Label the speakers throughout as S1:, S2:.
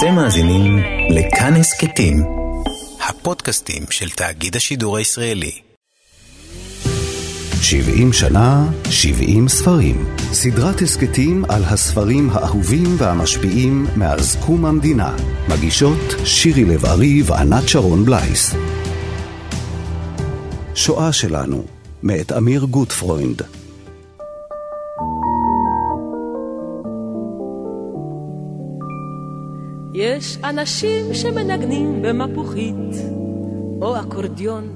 S1: אתם מאזינים לכאן הסכתים, הפודקאסטים של תאגיד השידור הישראלי.
S2: 70 שנה, 70 ספרים. סדרת הסכתים על הספרים האהובים והמשפיעים מאז קום המדינה. מגישות שירי לב-ארי וענת שרון בלייס. שואה שלנו, מאת אמיר גוטפרוינד.
S3: יש אנשים שמנגנים במפוחית או אקורדיון,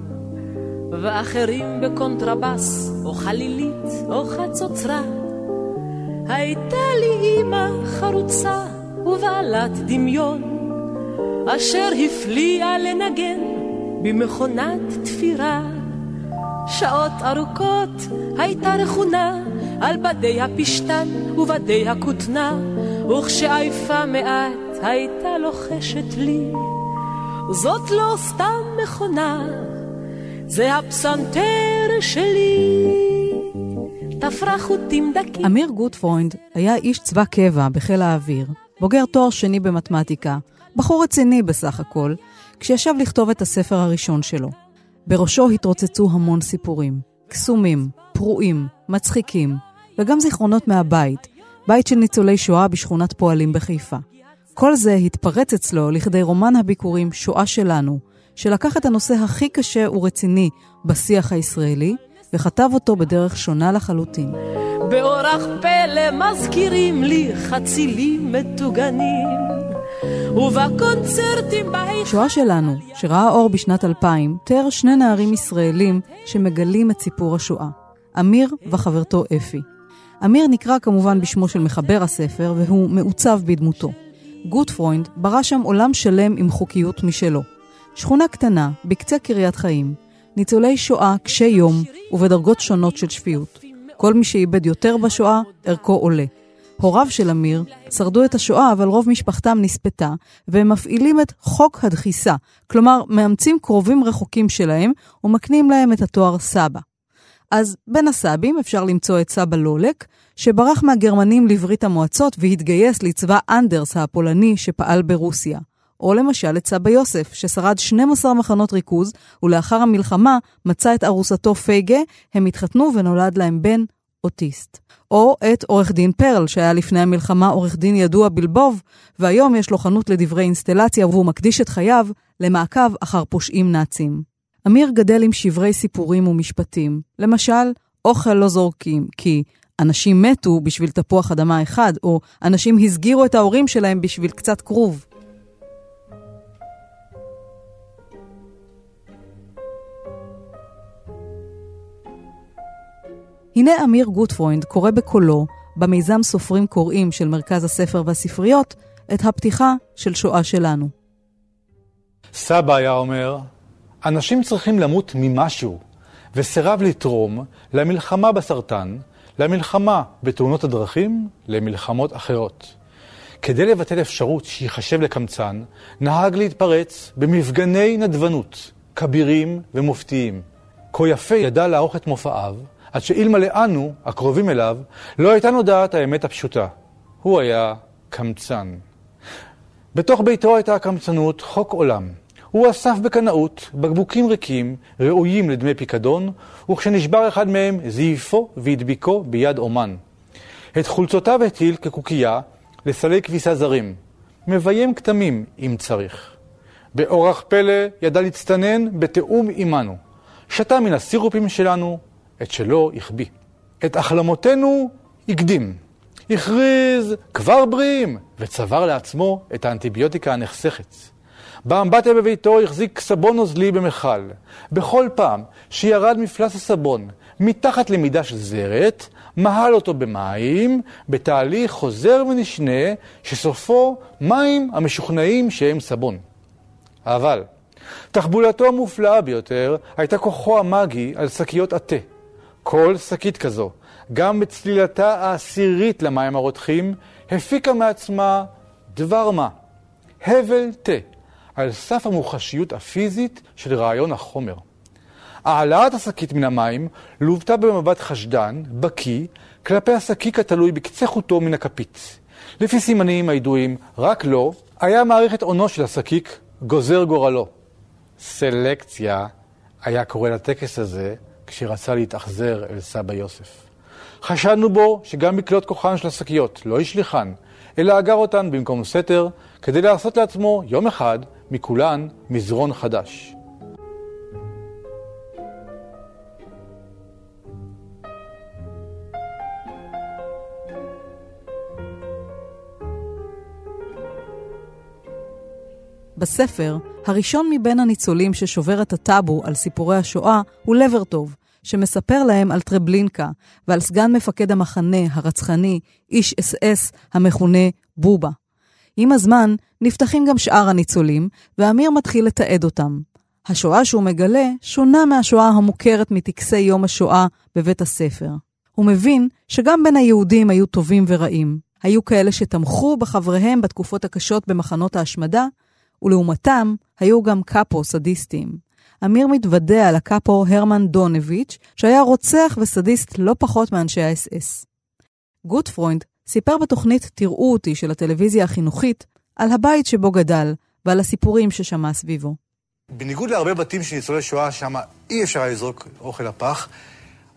S3: ואחרים בקונטרבס או חלילית או חצוצרה. הייתה לי אמא חרוצה ובעלת דמיון, אשר הפליאה לנגן במכונת תפירה. שעות ארוכות הייתה רכונה על בדי הפשתן ובדי הכותנה, וכשעייפה מעט הייתה לוחשת לי, זאת לא סתם מכונה, זה הפסנתר שלי. תפרה חוטים דקים.
S4: אמיר גוטפרוינד היה איש צבא קבע בחיל האוויר, בוגר תואר שני במתמטיקה, בחור רציני בסך הכל, כשישב לכתוב את הספר הראשון שלו. בראשו התרוצצו המון סיפורים, קסומים, פרועים, מצחיקים, וגם זיכרונות מהבית, בית של ניצולי שואה בשכונת פועלים בחיפה. כל זה התפרץ אצלו לכדי רומן הביקורים שואה שלנו, שלקח את הנושא הכי קשה ורציני בשיח הישראלי, וכתב אותו בדרך שונה לחלוטין.
S3: באורח פלא מזכירים לי חצילים מטוגנים, ובקונצרטים בהם...
S4: שואה שלנו, שראה אור בשנת 2000, תיאר שני נערים ישראלים שמגלים את סיפור השואה, אמיר וחברתו אפי. אמיר נקרא כמובן בשמו של מחבר הספר, והוא מעוצב בדמותו. גוטפרוינד ברא שם עולם שלם עם חוקיות משלו. שכונה קטנה, בקצה קריית חיים, ניצולי שואה קשי יום ובדרגות שונות של שפיות. כל מי שאיבד יותר בשואה, ערכו עולה. הוריו של אמיר שרדו את השואה, אבל רוב משפחתם נספתה, והם מפעילים את חוק הדחיסה, כלומר, מאמצים קרובים רחוקים שלהם ומקנים להם את התואר סבא. אז בין הסבים אפשר למצוא את סבא לולק, שברח מהגרמנים לברית המועצות והתגייס לצבא אנדרס הפולני שפעל ברוסיה. או למשל את סבא יוסף, ששרד 12 מחנות ריכוז, ולאחר המלחמה מצא את ארוסתו פייגה, הם התחתנו ונולד להם בן אוטיסט. או את עורך דין פרל, שהיה לפני המלחמה עורך דין ידוע בלבוב, והיום יש לו חנות לדברי אינסטלציה והוא מקדיש את חייו למעקב אחר פושעים נאצים. אמיר גדל עם שברי סיפורים ומשפטים. למשל, אוכל לא זורקים, כי אנשים מתו בשביל תפוח אדמה אחד, או אנשים הסגירו את ההורים שלהם בשביל קצת כרוב. הנה אמיר גוטפרוינד קורא בקולו, במיזם סופרים קוראים של מרכז הספר והספריות, את הפתיחה של שואה שלנו.
S5: סבא היה אומר, אנשים צריכים למות ממשהו, וסירב לתרום למלחמה בסרטן, למלחמה בתאונות הדרכים, למלחמות אחרות. כדי לבטל אפשרות שייחשב לקמצן, נהג להתפרץ במפגני נדבנות, כבירים ומופתיים. כה יפה ידע לערוך את מופעיו, עד שאלמלא אנו, הקרובים אליו, לא הייתה נודעת האמת הפשוטה. הוא היה קמצן. בתוך ביתו הייתה הקמצנות חוק עולם. הוא אסף בקנאות בקבוקים ריקים, ראויים לדמי פיקדון, וכשנשבר אחד מהם, זייפו והדביקו ביד אומן. את חולצותיו הטיל כקוקייה לסלי כביסה זרים, מביים כתמים אם צריך. באורח פלא ידע להצטנן בתיאום עמנו. שתה מן הסירופים שלנו, את שלו החביא. את החלמותינו הקדים. הכריז כבר בריאים, וצבר לעצמו את האנטיביוטיקה הנחסכת. באמבטיה בביתו החזיק סבון נוזלי במכל. בכל פעם שירד מפלס הסבון מתחת למידה של זרת, מהל אותו במים, בתהליך חוזר ונשנה, שסופו מים המשוכנעים שהם סבון. אבל, תחבולתו המופלאה ביותר הייתה כוחו המאגי על שקיות עטה. כל שקית כזו, גם בצלילתה העשירית למים הרותחים, הפיקה מעצמה דבר מה, הבל תה, על סף המוחשיות הפיזית של רעיון החומר. העלאת השקית מן המים לוותה במבט חשדן, בקיא, כלפי השקיק התלוי בקצה חוטו מן הכפית. לפי סימנים הידועים רק לו היה מעריך את עונו של השקיק, גוזר גורלו. סלקציה היה קורא לטקס הזה כשרצה להתאכזר אל סבא יוסף. חשדנו בו שגם מקלות כוחן של השקיות לא השליחן, אלא אגר אותן במקום סתר, כדי לעשות לעצמו יום אחד מכולן מזרון חדש.
S4: בספר, הראשון מבין הניצולים ששובר את הטאבו על סיפורי השואה הוא לברטוב, שמספר להם על טרבלינקה ועל סגן מפקד המחנה הרצחני, איש אס אס המכונה בובה. עם הזמן נפתחים גם שאר הניצולים, ואמיר מתחיל לתעד אותם. השואה שהוא מגלה שונה מהשואה המוכרת מטקסי יום השואה בבית הספר. הוא מבין שגם בין היהודים היו טובים ורעים. היו כאלה שתמכו בחבריהם בתקופות הקשות במחנות ההשמדה, ולעומתם היו גם קאפו סדיסטים. אמיר מתוודע על הקאפו הרמן דונביץ', שהיה רוצח וסדיסט לא פחות מאנשי האס-אס. גוטפרוינד סיפר בתוכנית "תראו אותי" של הטלוויזיה החינוכית על הבית שבו גדל ועל הסיפורים ששמע סביבו.
S5: בניגוד להרבה בתים של ניצולי שואה, שם אי אפשר לזרוק אוכל לפח,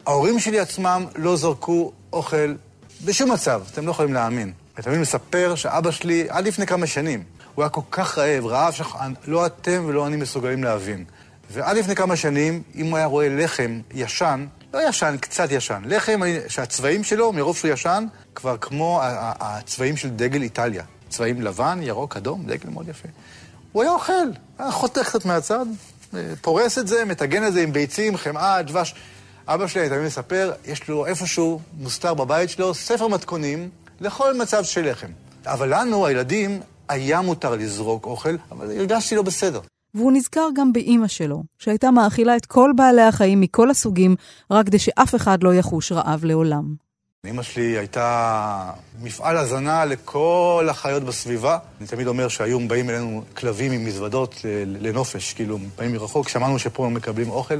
S5: ההורים שלי עצמם לא זרקו אוכל בשום מצב, אתם לא יכולים להאמין. אני תמיד מספר שאבא שלי, עד לפני כמה שנים, הוא היה כל כך רעב, רעב שלא אתם ולא אני מסוגלים להבין. ועד לפני כמה שנים, אם הוא היה רואה לחם ישן, לא ישן, קצת ישן, לחם שהצבעים שלו, מרוב שהוא ישן, כבר כמו הצבעים של דגל איטליה. צבעים לבן, ירוק, אדום, דגל מאוד יפה. הוא היה אוכל, היה חותך קצת מהצד, פורס את זה, מטגן את זה עם ביצים, חמאה, דבש. אבא שלי, תמיד מספר, יש לו איפשהו מוסתר בבית שלו ספר מתכונים לכל מצב של לחם. אבל לנו, הילדים, היה מותר לזרוק אוכל, אבל הרגשתי לא בסדר.
S4: והוא נזכר גם באימא שלו, שהייתה מאכילה את כל בעלי החיים מכל הסוגים, רק כדי שאף אחד לא יחוש רעב לעולם.
S5: אימא שלי הייתה מפעל הזנה לכל החיות בסביבה. אני תמיד אומר שהיו באים אלינו כלבים עם מזוודות לנופש, כאילו, באים מרחוק, שמענו שפה הם מקבלים אוכל.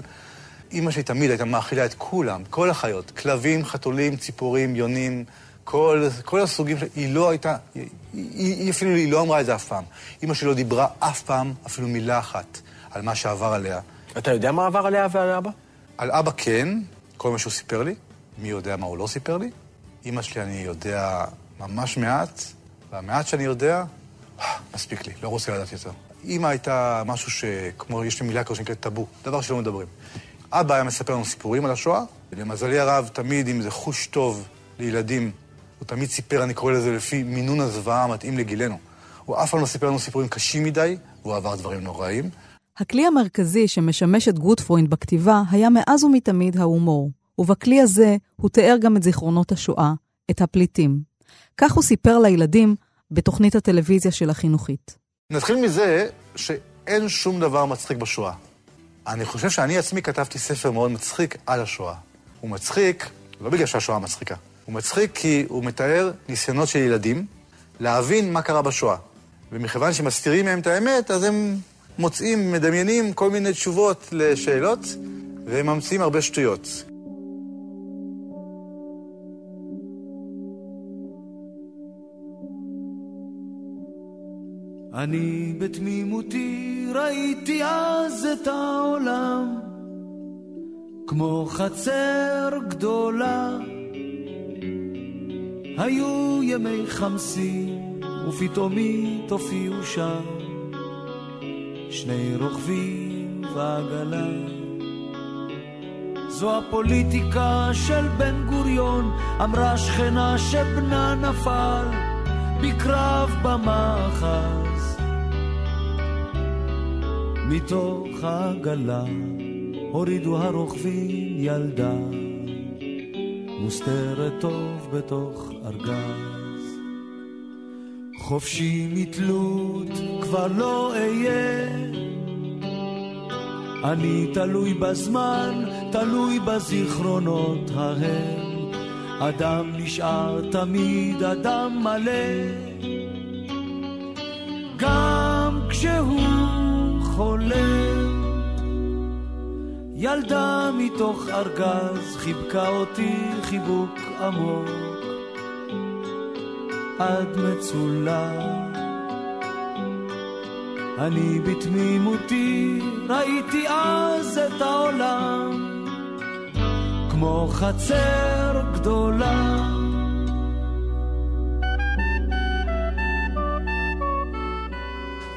S5: אימא שלי תמיד הייתה מאכילה את כולם, כל החיות, כלבים, חתולים, ציפורים, יונים, כל, כל הסוגים היא לא הייתה, היא, היא, היא אפילו היא לא אמרה את זה אף פעם. אימא שלי לא דיברה אף פעם, אפילו מילה אחת, על מה שעבר עליה.
S6: אתה יודע מה עבר עליה ועל אבא?
S5: על אבא כן, כל מה שהוא סיפר לי. מי יודע מה הוא לא סיפר לי? אימא שלי אני יודע ממש מעט, והמעט שאני יודע, מספיק לי, לא רוצה לדעת יותר. אימא הייתה משהו שכמו, יש לי מילה כזו שנקראת טאבו, דבר שלא מדברים. אבא היה מספר לנו סיפורים על השואה, ולמזלי הרב, תמיד עם איזה חוש טוב לילדים הוא תמיד סיפר, אני קורא לזה לפי מינון הזוועה המתאים לגילנו. הוא אף פעם לא סיפר לנו סיפורים קשים מדי, והוא עבר דברים נוראים.
S4: הכלי המרכזי שמשמש את גוטפרוינד בכתיבה היה מאז ומתמיד ההומור, ובכלי הזה הוא תיאר גם את זיכרונות השואה, את הפליטים. כך הוא סיפר לילדים בתוכנית הטלוויזיה של החינוכית.
S5: נתחיל מזה שאין שום דבר מצחיק בשואה. אני חושב שאני עצמי כתבתי ספר מאוד מצחיק על השואה. הוא מצחיק לא בגלל שהשואה מצחיקה, הוא מצחיק כי הוא מתאר ניסיונות של ילדים להבין מה קרה בשואה. ומכיוון שמסתירים מהם את האמת, אז הם מוצאים, מדמיינים כל מיני תשובות לשאלות, והם ממציאים הרבה שטויות.
S7: אני בתמימותי ראיתי אז את העולם כמו חצר גדולה היו ימי חמסים, ופתאומי תופיעו שם שני רוכבים ועגלה. זו הפוליטיקה של בן גוריון, אמרה שכנה שבנה נפל בקרב במאחז. מתוך העגלה הורידו הרוכבים ילדה. מוסתרת טוב בתוך ארגז. חופשי מתלות כבר לא אהיה. אני תלוי בזמן, תלוי בזיכרונות ההם. אדם נשאר תמיד אדם מלא. גם כשהוא חולם. ילדה מתוך ארגז חיבקה אותי חיבוק עמוק עד מצולע אני בתמימותי ראיתי אז את העולם כמו חצר גדולה.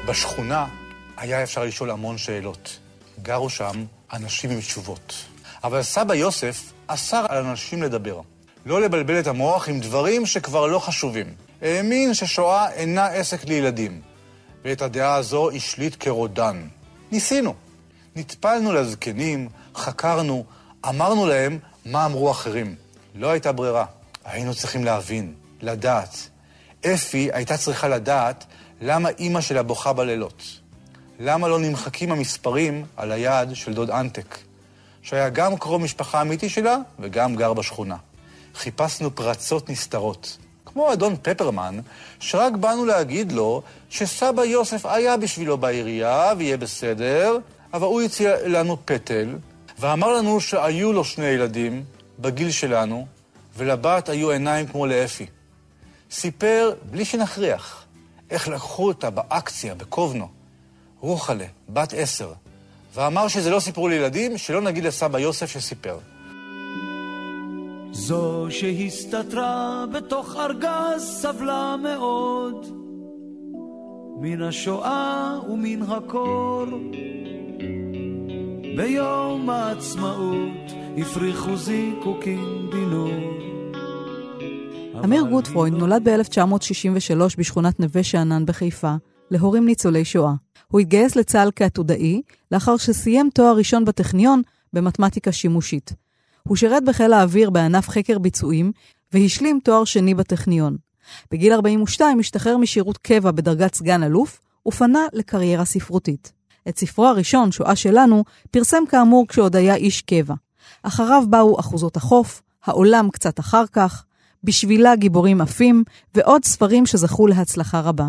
S5: בשכונה היה אפשר לשאול המון שאלות. גרו שם אנשים עם תשובות. אבל סבא יוסף אסר על אנשים לדבר. לא לבלבל את המוח עם דברים שכבר לא חשובים. האמין ששואה אינה עסק לילדים, ואת הדעה הזו השליט כרודן. ניסינו. נטפלנו לזקנים, חקרנו, אמרנו להם מה אמרו אחרים. לא הייתה ברירה. היינו צריכים להבין, לדעת. אפי הייתה צריכה לדעת למה אימא שלה בוכה בלילות. למה לא נמחקים המספרים על היד של דוד אנטק, שהיה גם קרוב משפחה אמיתי שלה וגם גר בשכונה. חיפשנו פרצות נסתרות, כמו אדון פפרמן, שרק באנו להגיד לו שסבא יוסף היה בשבילו בעירייה ויהיה בסדר, אבל הוא הציע לנו פטל, ואמר לנו שהיו לו שני ילדים בגיל שלנו, ולבת היו עיניים כמו לאפי. סיפר, בלי שנכריח, איך לקחו אותה באקציה בקובנו, רוחלה, בת עשר, ואמר שזה לא סיפור לילדים, שלא נגיד לסבא יוסף שסיפר.
S7: זו שהסתתרה בתוך ארגז סבלה מאוד מן השואה ומן הקור. ביום העצמאות הפריחו זיקוקים דינור.
S4: אמיר גוטפרוינד נולד ב-1963 בשכונת נווה שאנן בחיפה, להורים ניצולי שואה. הוא התגייס לצה"ל כעתודאי, לאחר שסיים תואר ראשון בטכניון במתמטיקה שימושית. הוא שירת בחיל האוויר בענף חקר ביצועים, והשלים תואר שני בטכניון. בגיל 42 השתחרר משירות קבע בדרגת סגן אלוף, ופנה לקריירה ספרותית. את ספרו הראשון, שואה שלנו, פרסם כאמור כשעוד היה איש קבע. אחריו באו אחוזות החוף, העולם קצת אחר כך, בשבילה גיבורים עפים, ועוד ספרים שזכו להצלחה רבה.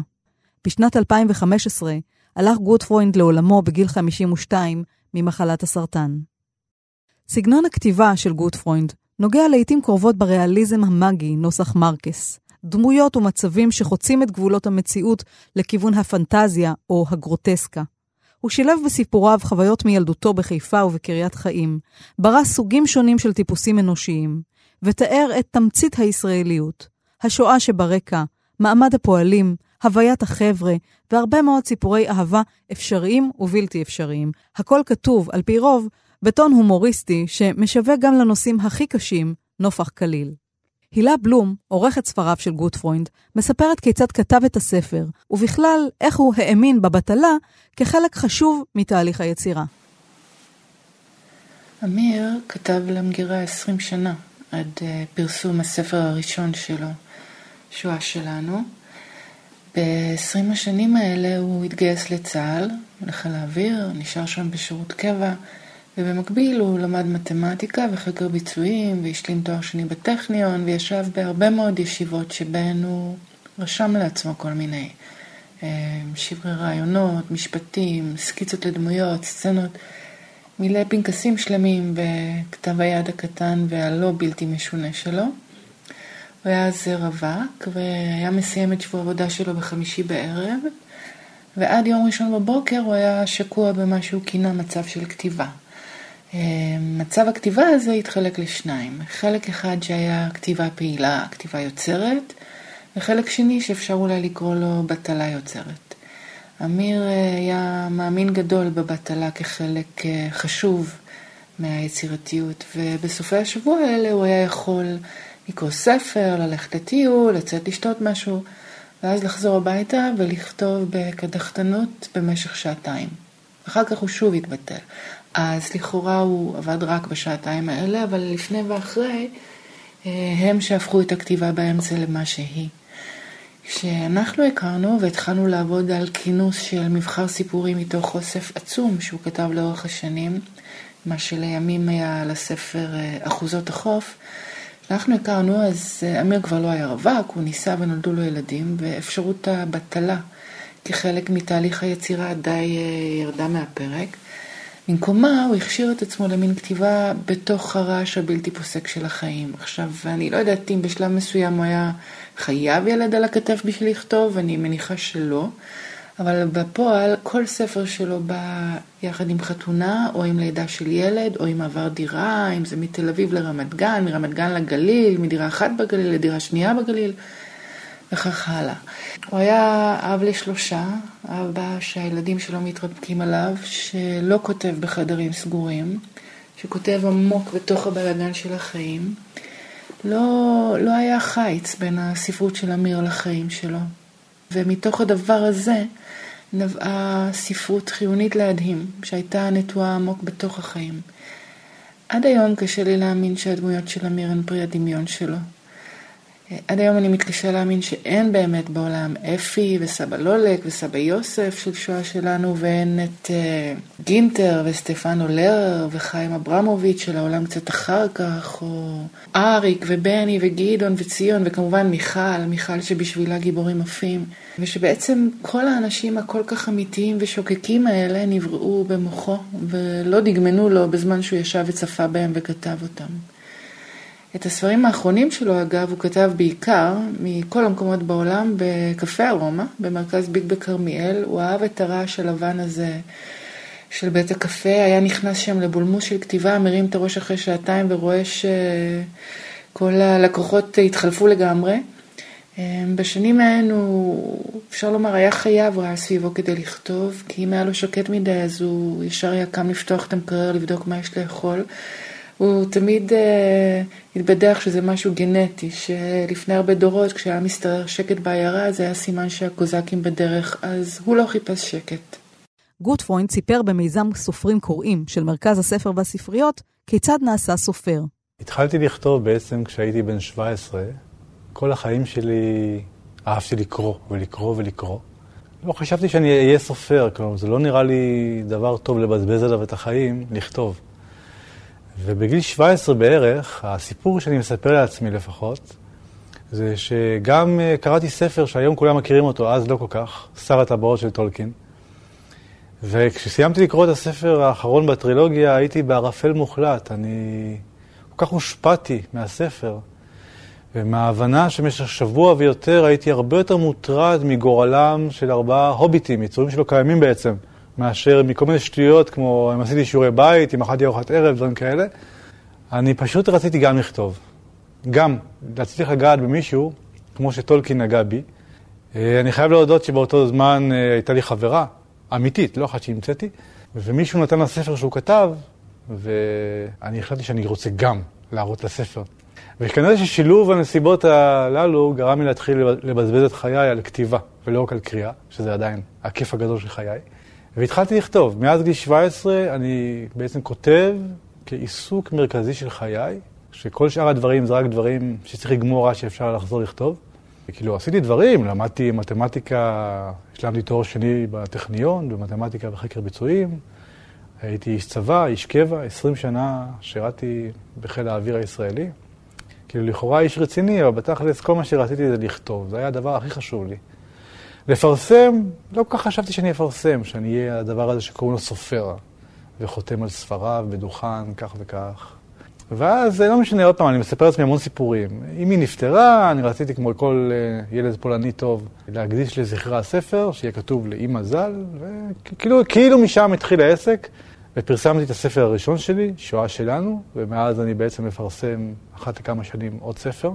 S4: בשנת 2015 הלך גוטפרוינד לעולמו בגיל 52 ממחלת הסרטן. סגנון הכתיבה של גוטפרוינד נוגע לעיתים קרובות בריאליזם המאגי, נוסח מרקז. דמויות ומצבים שחוצים את גבולות המציאות לכיוון הפנטזיה או הגרוטסקה. הוא שילב בסיפוריו חוויות מילדותו בחיפה ובקריית חיים, ברא סוגים שונים של טיפוסים אנושיים, ותיאר את תמצית הישראליות, השואה שברקע, מעמד הפועלים, הוויית החבר'ה, והרבה מאוד סיפורי אהבה אפשריים ובלתי אפשריים. הכל כתוב, על פי רוב, בטון הומוריסטי שמשווה גם לנושאים הכי קשים נופך קליל. הילה בלום, עורכת ספריו של גוטפרוינד, מספרת כיצד כתב את הספר, ובכלל איך הוא האמין בבטלה כחלק חשוב מתהליך היצירה.
S8: אמיר כתב למגירה 20 שנה, עד uh, פרסום הספר הראשון שלו, שואה שלנו. ב-20 השנים האלה הוא התגייס לצה"ל, לחיל האוויר, נשאר שם בשירות קבע, ובמקביל הוא למד מתמטיקה וחקר ביצועים, והשלים תואר שני בטכניון, וישב בהרבה מאוד ישיבות שבהן הוא רשם לעצמו כל מיני אה, שברי רעיונות, משפטים, סקיצות לדמויות, סצנות, מילא פנקסים שלמים בכתב היד הקטן והלא בלתי משונה שלו. הוא היה אז רווק, והיה מסיים את שבוע העבודה שלו בחמישי בערב, ועד יום ראשון בבוקר הוא היה שקוע במה שהוא כינה מצב של כתיבה. אה, מצב הכתיבה הזה התחלק לשניים. חלק אחד שהיה כתיבה פעילה, כתיבה יוצרת, וחלק שני שאפשר אולי לקרוא לו בטלה יוצרת. אמיר אה, היה מאמין גדול בבטלה כחלק אה, חשוב מהיצירתיות, ובסופי השבוע האלה הוא היה יכול לקרוא ספר, ללכת לטיול, לצאת לשתות משהו, ואז לחזור הביתה ולכתוב בקדחתנות במשך שעתיים. אחר כך הוא שוב התבטל. אז לכאורה הוא עבד רק בשעתיים האלה, אבל לפני ואחרי אה, הם שהפכו את הכתיבה באמצע למה שהיא. כשאנחנו הכרנו והתחלנו לעבוד על כינוס של מבחר סיפורים מתוך אוסף עצום שהוא כתב לאורך השנים, מה שלימים היה לספר אה, אחוזות החוף, כשאנחנו הכרנו אז אה, אמיר כבר לא היה רווק, הוא נישא ונולדו לו ילדים, ואפשרות הבטלה כחלק מתהליך היצירה די ירדה מהפרק. במקומה הוא הכשיר את עצמו למין כתיבה בתוך הרעש הבלתי פוסק של החיים. עכשיו, אני לא יודעת אם בשלב מסוים הוא היה חייב ילד על הכתף בשביל לכתוב, אני מניחה שלא, אבל בפועל כל ספר שלו בא יחד עם חתונה, או עם לידה של ילד, או עם מעבר דירה, אם זה מתל אביב לרמת גן, מרמת גן לגליל, מדירה אחת בגליל לדירה שנייה בגליל, וכך הלאה. הוא היה אב לשלושה, אבא שהילדים שלו מתרפקים עליו, שלא כותב בחדרים סגורים, שכותב עמוק בתוך הבלגן של החיים. לא, לא היה חיץ בין הספרות של אמיר לחיים שלו. ומתוך הדבר הזה נבעה ספרות חיונית להדהים, שהייתה נטועה עמוק בתוך החיים. עד היום קשה לי להאמין שהדמויות של אמיר הן פרי הדמיון שלו. עד היום אני מתקשה להאמין שאין באמת בעולם אפי וסבא לולק וסבא יוסף של שואה שלנו ואין את uh, גינטר וסטפנו לרר וחיים אברמוביץ' של העולם קצת אחר כך או אריק ובני וגדעון וציון וכמובן מיכל, מיכל שבשבילה גיבורים עפים ושבעצם כל האנשים הכל כך אמיתיים ושוקקים האלה נבראו במוחו ולא דגמנו לו בזמן שהוא ישב וצפה בהם וכתב אותם. את הספרים האחרונים שלו, אגב, הוא כתב בעיקר מכל המקומות בעולם בקפה ארומה, במרכז ביג בכרמיאל. הוא אהב את הרעש הלבן הזה של בית הקפה, היה נכנס שם לבולמוס של כתיבה, מרים את הראש אחרי שעתיים ורואה שכל הלקוחות התחלפו לגמרי. בשנים ההן הוא, אפשר לומר, היה חייב רעש סביבו כדי לכתוב, כי אם היה לו שקט מדי אז הוא ישר היה קם לפתוח את המקרר, לבדוק מה יש לאכול. הוא תמיד אה, התבדח שזה משהו גנטי, שלפני הרבה דורות, כשהיה משתרר שקט בעיירה, זה היה סימן שהקוזקים בדרך, אז הוא לא חיפש שקט.
S4: גוטפרוינד סיפר במיזם סופרים קוראים של מרכז הספר והספריות, כיצד נעשה סופר.
S5: התחלתי לכתוב בעצם כשהייתי בן 17. כל החיים שלי אהבתי לקרוא ולקרוא ולקרוא. לא חשבתי שאני אהיה סופר, כלומר זה לא נראה לי דבר טוב לבזבז עליו את החיים, לכתוב. ובגיל 17 בערך, הסיפור שאני מספר לעצמי לפחות, זה שגם אה, קראתי ספר שהיום כולם מכירים אותו, אז לא כל כך, שר הטבעות של טולקין. וכשסיימתי לקרוא את הספר האחרון בטרילוגיה, הייתי בערפל מוחלט. אני כל כך הושפעתי מהספר, ומההבנה שבמשך שבוע ויותר הייתי הרבה יותר מוטרד מגורלם של ארבעה הוביטים, יצורים שלא קיימים בעצם. מאשר מכל מיני שטויות, כמו אם עשיתי שיעורי בית, אם אכלתי ארוחת ערב, דברים כאלה. אני פשוט רציתי גם לכתוב. גם, רציתי לגעת במישהו, כמו שטולקין נגע בי. אה, אני חייב להודות שבאותו זמן אה, הייתה לי חברה, אמיתית, לא אחת שהמצאתי, ומישהו נתן לה ספר שהוא כתב, ואני החלטתי שאני רוצה גם להראות לספר. וכנראה ששילוב הנסיבות הללו גרם לי להתחיל לבזבז את חיי על כתיבה, ולא רק על קריאה, שזה עדיין הכיף הגדול של חיי. והתחלתי לכתוב. מאז גיל 17 אני בעצם כותב כעיסוק מרכזי של חיי, שכל שאר הדברים זה רק דברים שצריך לגמור עד שאפשר לחזור לכתוב. כאילו, עשיתי דברים, למדתי מתמטיקה, השלמתי תואר שני בטכניון, במתמטיקה וחקר ביצועים. הייתי איש צבא, איש קבע, 20 שנה שירתי בחיל האוויר הישראלי. כאילו, לכאורה איש רציני, אבל בתכלס כל מה שרציתי זה לכתוב. זה היה הדבר הכי חשוב לי. לפרסם, לא כל כך חשבתי שאני אפרסם, שאני אהיה הדבר הזה שקוראים לו סופר, וחותם על ספריו בדוכן, כך וכך. ואז, לא משנה, עוד פעם, אני מספר לעצמי המון סיפורים. אמי נפטרה, אני רציתי, כמו כל uh, ילד פולני טוב, להקדיש לזכרה הספר, שיהיה כתוב לאמא ז"ל, וכאילו כאילו משם התחיל העסק, ופרסמתי את הספר הראשון שלי, שואה שלנו, ומאז אני בעצם מפרסם אחת לכמה שנים עוד ספר.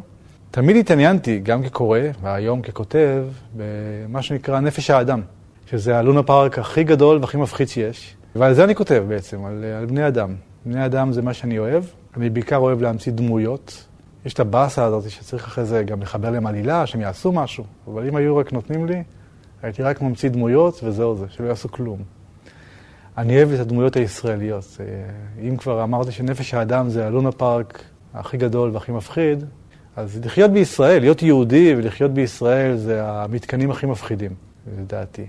S5: תמיד התעניינתי, גם כקורא, והיום ככותב, במה שנקרא נפש האדם, שזה הלונה פארק הכי גדול והכי מפחיד שיש. ועל זה אני כותב בעצם, על, על בני אדם. בני אדם זה מה שאני אוהב. אני בעיקר אוהב להמציא דמויות. יש את הבאסה הזאת שצריך אחרי זה גם לחבר להם עלילה, שהם יעשו משהו. אבל אם היו רק נותנים לי, הייתי רק ממציא דמויות וזהו זה, שלא יעשו כלום. אני אוהב את הדמויות הישראליות. אה, אם כבר אמרתי שנפש האדם זה הלונה פארק הכי גדול והכי מפחיד, אז לחיות בישראל, להיות יהודי ולחיות בישראל זה המתקנים הכי מפחידים, לדעתי.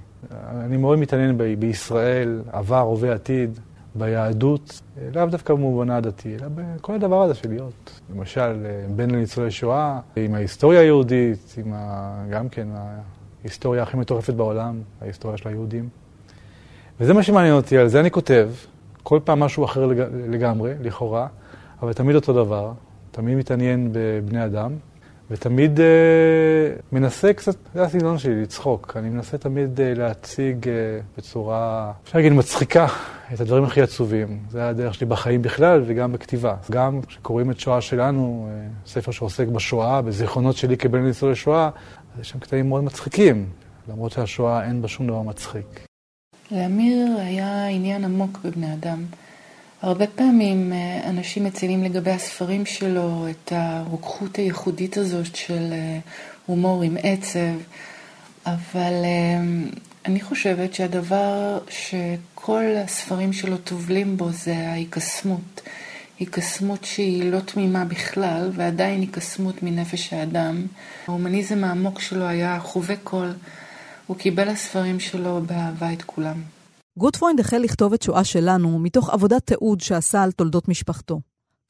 S5: אני מאוד מתעניין ב- בישראל, עבר, הווה, עתיד, ביהדות, לאו דווקא במובנה הדתי, אלא בכל הדבר הזה של להיות. למשל, בן לניצולי שואה, עם ההיסטוריה היהודית, עם ה... גם כן ההיסטוריה הכי מטורפת בעולם, ההיסטוריה של היהודים. וזה מה שמעניין אותי, על זה אני כותב, כל פעם משהו אחר לג... לגמרי, לכאורה, אבל תמיד אותו דבר. תמיד מתעניין בבני אדם, ותמיד אה, מנסה קצת, זה הסגנון שלי, לצחוק. אני מנסה תמיד אה, להציג אה, בצורה, אפשר להגיד, מצחיקה את הדברים הכי עצובים. זה הדרך שלי בחיים בכלל וגם בכתיבה. גם כשקוראים את שואה שלנו, אה, ספר שעוסק בשואה, בזיכרונות שלי כבן ניצולי שואה, אז יש שם קטעים מאוד מצחיקים, למרות שהשואה אין בה שום דבר מצחיק.
S8: לאמיר היה עניין עמוק בבני אדם. הרבה פעמים אה, אנשים מצילים לגבי הספרים שלו את הרוקחות הייחודית הזאת של אה, הומור עם עצב, אבל אה, אני חושבת שהדבר שכל הספרים שלו טובלים בו זה ההיקסמות. היקסמות שהיא לא תמימה בכלל, ועדיין היקסמות מנפש האדם. ההומניזם העמוק שלו היה חובק כול. הוא חיבק בספרים שלו באהבה את כולם.
S4: גוטפרוינד החל לכתוב את שואה שלנו מתוך עבודת תיעוד שעשה על תולדות משפחתו.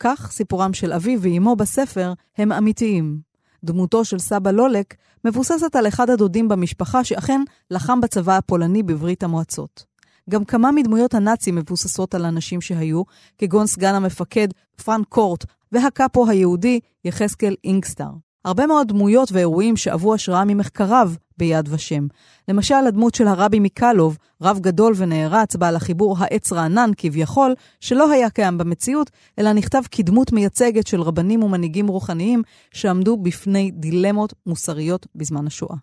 S4: כך סיפורם של אביו ואימו בספר הם אמיתיים. דמותו של סבא לולק מבוססת על אחד הדודים במשפחה שאכן לחם בצבא הפולני בברית המועצות. גם כמה מדמויות הנאצים מבוססות על אנשים שהיו, כגון סגן המפקד פרנק קורט והקאפו היהודי יחזקאל אינגסטר. הרבה מאוד דמויות ואירועים שאבו השראה ממחקריו ביד ושם. למשל, הדמות של הרבי מקלוב, רב גדול ונערץ, בעל החיבור העץ רענן כביכול, שלא היה קיים במציאות, אלא נכתב כדמות מייצגת של רבנים ומנהיגים רוחניים שעמדו בפני דילמות מוסריות בזמן השואה.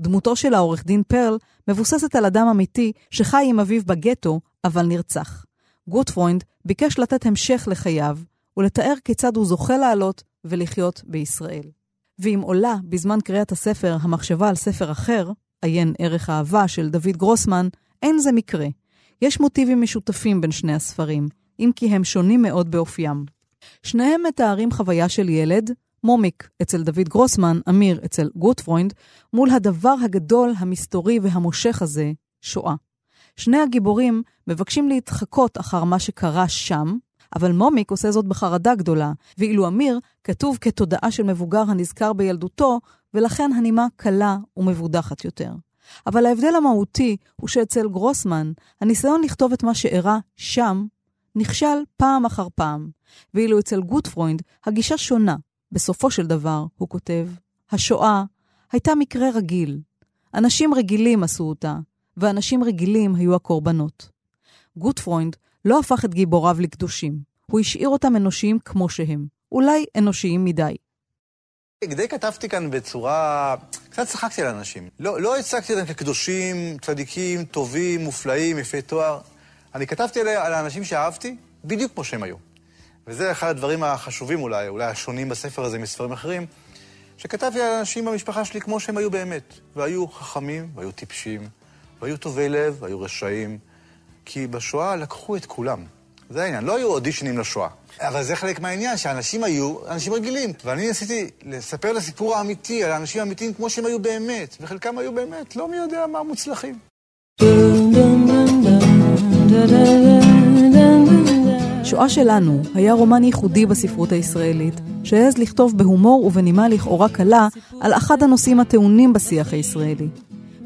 S4: דמותו של העורך דין פרל מבוססת על אדם אמיתי שחי עם אביו בגטו, אבל נרצח. גוטפרוינד ביקש לתת המשך לחייו ולתאר כיצד הוא זוכה לעלות ולחיות בישראל. ואם עולה בזמן קריאת הספר המחשבה על ספר אחר, עיין ערך אהבה של דוד גרוסמן, אין זה מקרה. יש מוטיבים משותפים בין שני הספרים, אם כי הם שונים מאוד באופיים. שניהם מתארים חוויה של ילד, מומיק אצל דוד גרוסמן, אמיר אצל גוטפרוינד, מול הדבר הגדול, המסתורי והמושך הזה, שואה. שני הגיבורים מבקשים להתחקות אחר מה שקרה שם, אבל מומיק עושה זאת בחרדה גדולה, ואילו אמיר כתוב כתודעה של מבוגר הנזכר בילדותו, ולכן הנימה קלה ומבודחת יותר. אבל ההבדל המהותי הוא שאצל גרוסמן, הניסיון לכתוב את מה שאירע שם, נכשל פעם אחר פעם, ואילו אצל גוטפרוינד הגישה שונה. בסופו של דבר, הוא כותב, השואה הייתה מקרה רגיל. אנשים רגילים עשו אותה, ואנשים רגילים היו הקורבנות. גוטפרוינד לא הפך את גיבוריו לקדושים. הוא השאיר אותם אנושיים כמו שהם. אולי אנושיים מדי.
S9: די כתבתי כאן בצורה... קצת צחקתי על אנשים. לא, לא הצגתי אותם כקדושים, צדיקים, טובים, מופלאים, יפי תואר. אני כתבתי על האנשים שאהבתי בדיוק כמו שהם היו. וזה אחד הדברים החשובים אולי, אולי השונים בספר הזה מספרים אחרים, שכתבתי על אנשים במשפחה שלי כמו שהם היו באמת. והיו חכמים, והיו טיפשים, והיו טובי לב, והיו רשעים. כי בשואה לקחו את כולם. זה העניין, לא היו אודישנים לשואה. אבל זה חלק מהעניין, שאנשים היו אנשים רגילים. ואני ניסיתי לספר את הסיפור האמיתי, על האנשים האמיתיים כמו שהם היו באמת, וחלקם היו באמת, לא מי יודע מה מוצלחים.
S4: שואה שלנו היה רומן ייחודי בספרות הישראלית, שהעז לכתוב בהומור ובנימה לכאורה קלה על אחד הנושאים הטעונים בשיח הישראלי.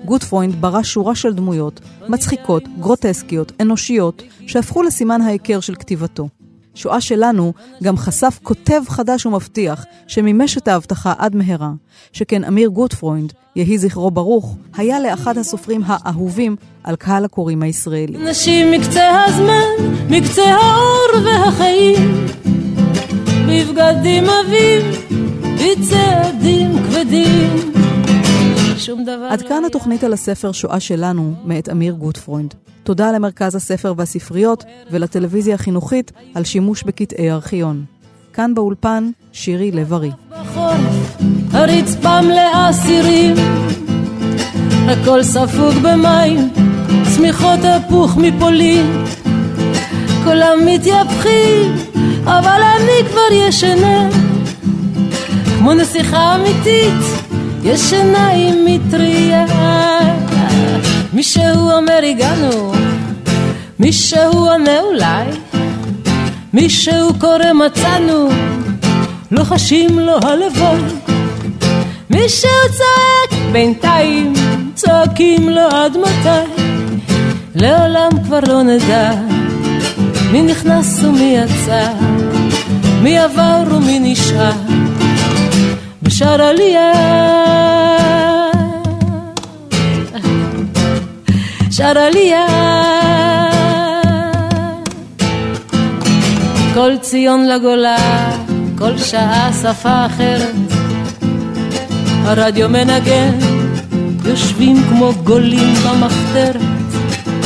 S4: גוטפרוינד ברא שורה של דמויות, מצחיקות, גרוטסקיות, אנושיות, שהפכו לסימן ההיכר של כתיבתו. שואה שלנו גם חשף כותב חדש ומבטיח, שמימש את ההבטחה עד מהרה, שכן אמיר גוטפרוינד, יהי זכרו ברוך, היה לאחד הסופרים האהובים על קהל הקוראים הישראלי.
S3: נשים מקצה הזמן, מקצה האור והחיים, בבגדים עבים, בצעדים כבדים. שום דבר
S4: עד כאן התוכנית על הספר שואה שלנו, מאת אמיר גוטפרוינד. תודה למרכז הספר והספריות ולטלוויזיה החינוכית על שימוש בקטעי ארכיון. כאן באולפן, שירי לב-ארי.
S3: הרצפה מלאה סירים, הכל ספוג במים, צמיחות הפוך מפולין. כולם מתייפחים, אבל אני כבר ישנה, כמו נסיכה אמיתית. ישנה עם מטריה. מישהו אומר הגענו, מישהו עונה אולי, מישהו קורא מצאנו, לוחשים לו הלבון. מישהו צועק בינתיים, צועקים לו עד מתי, לעולם כבר לא נדע מי נכנס ומי יצא, מי עבר ומי נשאר. שר עלייה. שר עלייה. כל ציון לגולה, כל שעה שפה אחרת. הרדיו מנגן, יושבים כמו גולים במחתרת,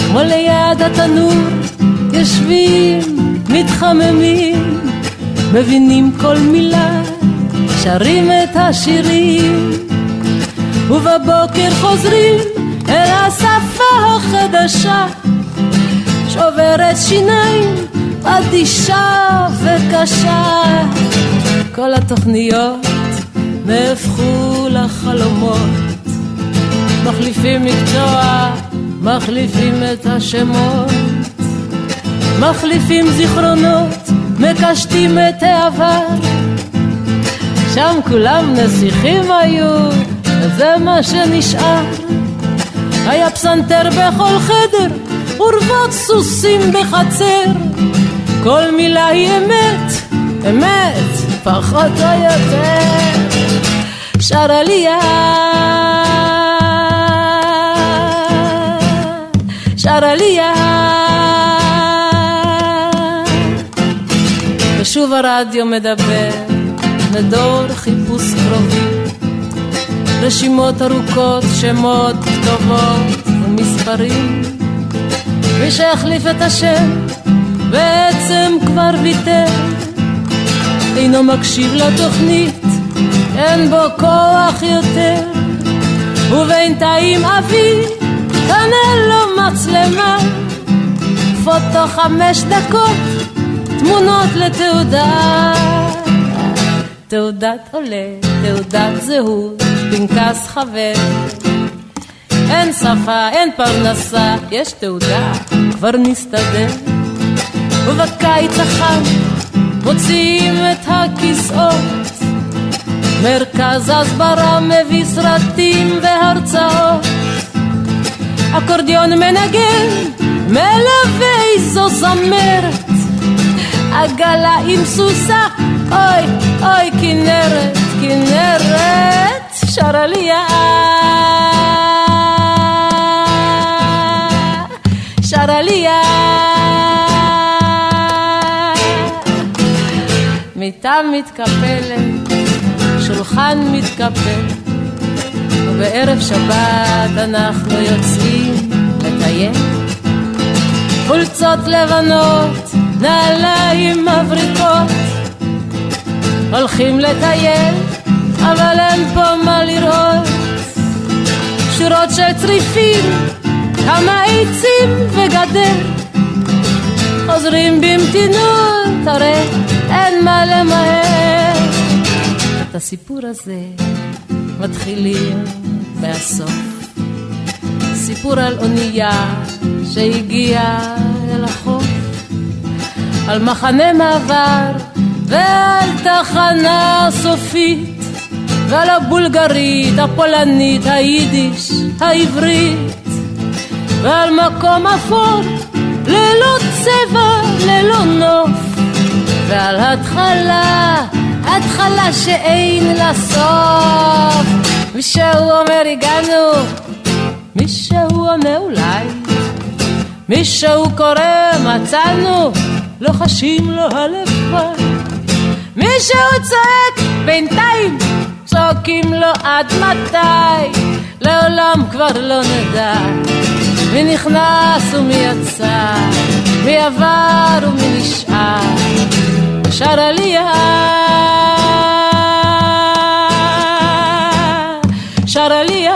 S3: כמו ליד התנור, יושבים, מתחממים, מבינים כל מילה, שרים את השירים, ובבוקר חוזרים אל השפה החדשה, שוברת שיניים, אדישה וקשה. כל התוכניות נהפכו לחלומות, מחליפים מקצוע, מחליפים את השמות, מחליפים זיכרונות, מקשטים את העבר. שם כולם נסיכים היו, וזה מה שנשאר. היה פסנתר בכל חדר, ורבות סוסים בחצר. כל מילה היא אמת, אמת, פחות או יותר. שר עלייה, שר עלייה. ושוב הרדיו מדבר, לדור חיפוש קרובי. רשימות ארוכות, שמות, כתובות ומספרים. מי שהחליף את השם בעצם כבר ויתר, אינו מקשיב לתוכנית, אין בו כוח יותר, ובינתיים אבי קנה לו מצלמה, פוטו חמש דקות, תמונות לתעודה, תעודת עולה, תעודת זהות. פנקס חבר. אין שפה, אין פרנסה, יש תעודה, כבר נסתדר. ובקיץ החם מוציאים את הכיסאות. מרכז הסברה מביא סרטים והרצאות. אקורדיון מנגן, מלווה איזו זמרת. עגלה עם סוסה, אוי, אוי, כנרת, כנרת. שר עלייה. שר עלייה. מיטה מתקפלת, שולחן מתקפל, ובערב שבת אנחנו יוצאים לטייל. חולצות לבנות, נעליים מבריקות, הולכים לטייל אבל אין פה מה לראות. שורות של צריפים, כמה עצים וגדר. חוזרים במתינות, הרי אין מה למהר. את הסיפור הזה מתחילים מהסוף. סיפור על אונייה שהגיעה אל החוף, על מחנה מעבר ועל תחנה סופית. ועל הבולגרית, הפולנית, היידיש, העברית, ועל מקום אפור, ללא צבע, ללא נוף, ועל התחלה, התחלה שאין לה סוף. מישהו אומר הגענו, מישהו עונה אולי, מישהו קורא מצאנו, לוחשים לו הלוואי. מישהו צועק בינתיים צועקים לו עד מתי? לעולם כבר לא נדע מי נכנס ומי יצא, מי עבר ומי נשאר. שר עלייה, שר עלייה